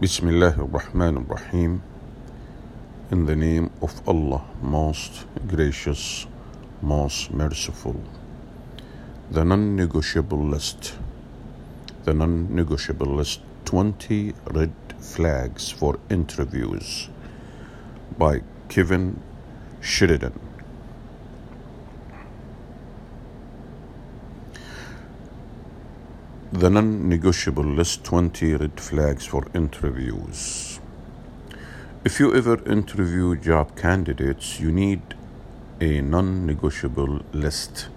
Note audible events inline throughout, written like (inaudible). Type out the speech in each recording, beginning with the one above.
Bismillah ar-Rahman ar-Rahim. In the name of Allah, most gracious, most merciful. The non-negotiable list. The non-negotiable list. 20 red flags for interviews by Kevin Sheridan. The non negotiable list 20 red flags for interviews. If you ever interview job candidates, you need a non negotiable list.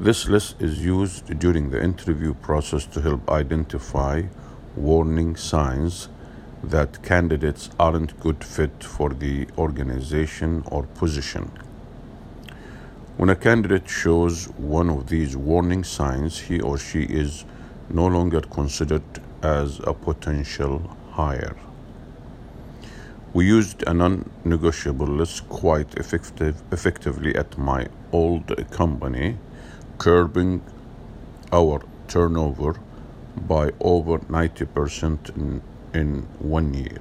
This list is used during the interview process to help identify warning signs that candidates aren't good fit for the organization or position. When a candidate shows one of these warning signs, he or she is no longer considered as a potential hire. We used a non negotiable list quite effective, effectively at my old company, curbing our turnover by over 90% in, in one year.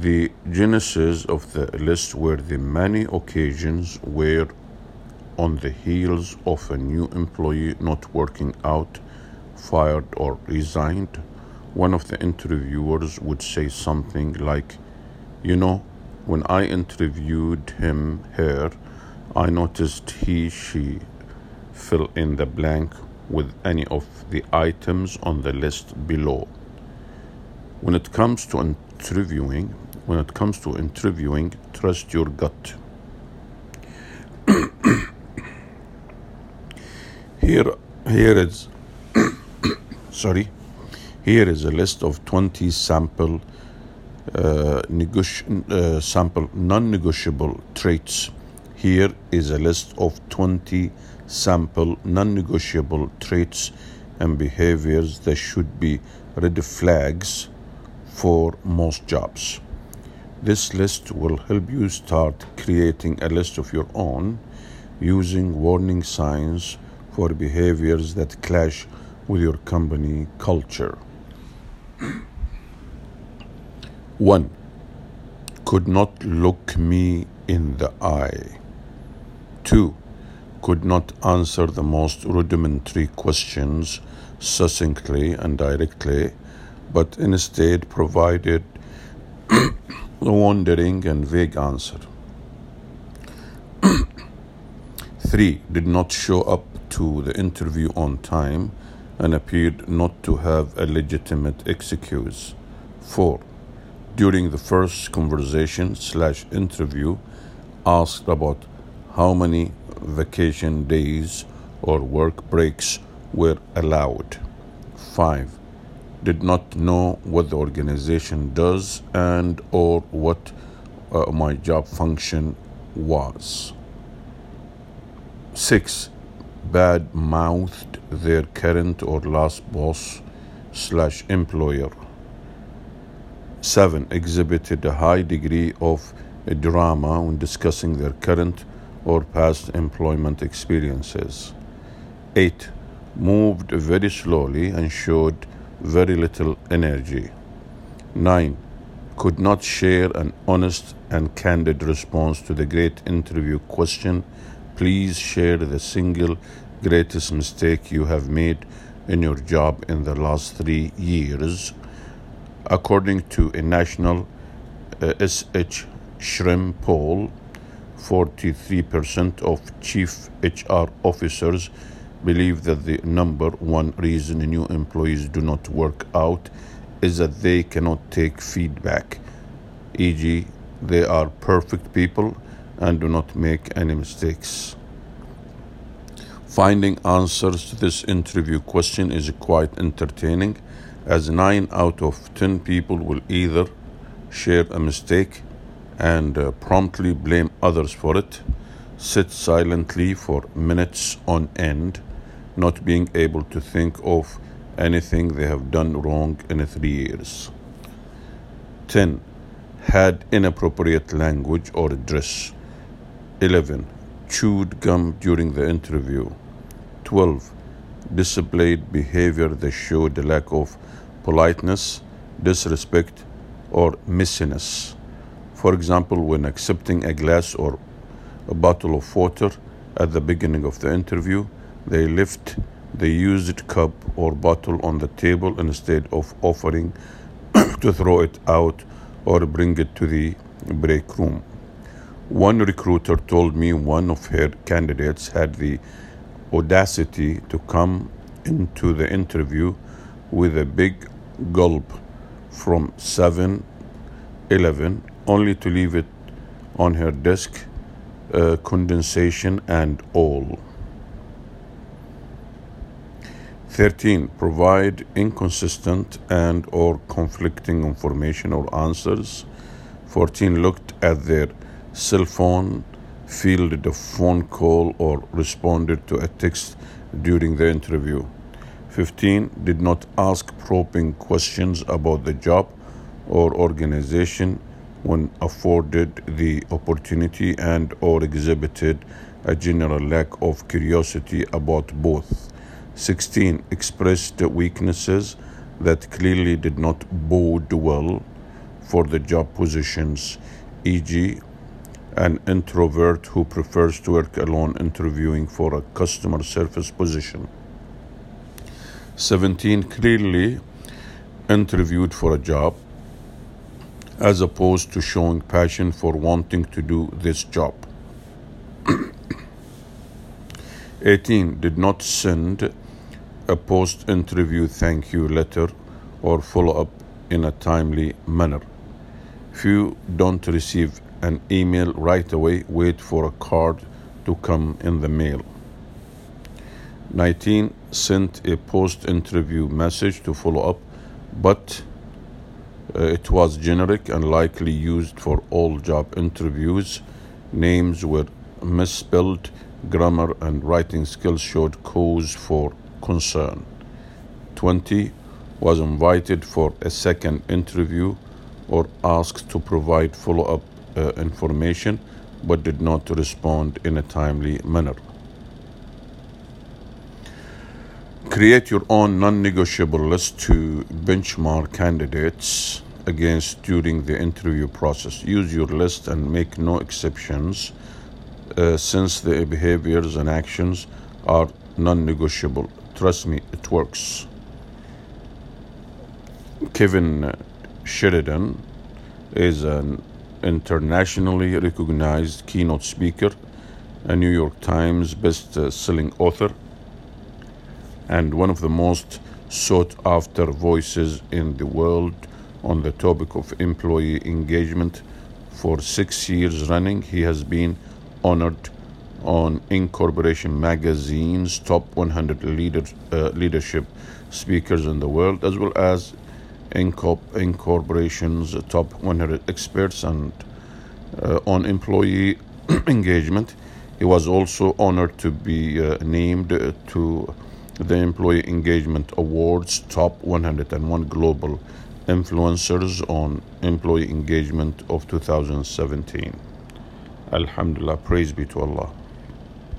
The genesis of the list were the many occasions where, on the heels of a new employee not working out, fired, or resigned, one of the interviewers would say something like, You know, when I interviewed him here, I noticed he, she fill in the blank with any of the items on the list below. When it comes to interviewing, when it comes to interviewing, trust your gut. (coughs) here, here is, (coughs) sorry, here is a list of 20 sample, uh, uh, sample non-negotiable traits. Here is a list of 20 sample non-negotiable traits and behaviors that should be red flags for most jobs. This list will help you start creating a list of your own using warning signs for behaviors that clash with your company culture. 1. Could not look me in the eye. 2. Could not answer the most rudimentary questions succinctly and directly, but instead provided wandering and vague answer. (clears throat) 3. Did not show up to the interview on time and appeared not to have a legitimate excuse. 4. During the first conversation slash interview, asked about how many vacation days or work breaks were allowed. 5 did not know what the organization does and or what uh, my job function was. 6 bad mouthed their current or last boss slash employer. 7 exhibited a high degree of drama when discussing their current or past employment experiences. 8 moved very slowly and showed very little energy. 9. Could not share an honest and candid response to the great interview question. Please share the single greatest mistake you have made in your job in the last three years. According to a national uh, SH SHRM poll, 43% of chief HR officers believe that the number one reason new employees do not work out is that they cannot take feedback, e.g., they are perfect people and do not make any mistakes. Finding answers to this interview question is quite entertaining, as 9 out of 10 people will either share a mistake and uh, promptly blame others for it, sit silently for minutes on end, not being able to think of anything they have done wrong in three years. 10. Had inappropriate language or dress. 11. Chewed gum during the interview. 12. Displayed behavior that showed a lack of politeness, disrespect, or missiness. For example, when accepting a glass or a bottle of water at the beginning of the interview, they left the used cup or bottle on the table instead of offering (coughs) to throw it out or bring it to the break room. One recruiter told me one of her candidates had the audacity to come into the interview with a big gulp from 7 Eleven, only to leave it on her desk, uh, condensation and all. 13 provide inconsistent and or conflicting information or answers 14 looked at their cell phone fielded a phone call or responded to a text during the interview 15 did not ask probing questions about the job or organization when afforded the opportunity and or exhibited a general lack of curiosity about both 16 expressed weaknesses that clearly did not bode well for the job positions e.g. an introvert who prefers to work alone interviewing for a customer service position 17 clearly interviewed for a job as opposed to showing passion for wanting to do this job. (clears throat) 18. Did not send a post interview thank you letter or follow up in a timely manner. Few don't receive an email right away, wait for a card to come in the mail. 19. Sent a post interview message to follow up, but it was generic and likely used for all job interviews. Names were misspelled, grammar and writing skills showed cause for concern. 20 was invited for a second interview or asked to provide follow up uh, information but did not respond in a timely manner. Create your own non negotiable list to benchmark candidates against during the interview process. Use your list and make no exceptions uh, since the behaviors and actions are non negotiable. Trust me, it works. Kevin Sheridan is an internationally recognized keynote speaker, a New York Times best selling author and one of the most sought after voices in the world on the topic of employee engagement. For six years running, he has been honored on Incorporation magazine's top 100 leader, uh, leadership speakers in the world, as well as Incorporation's top 100 experts and uh, on employee (clears throat) engagement. He was also honored to be uh, named to the Employee Engagement Awards Top 101 Global Influencers on Employee Engagement of 2017. Alhamdulillah, praise be to Allah.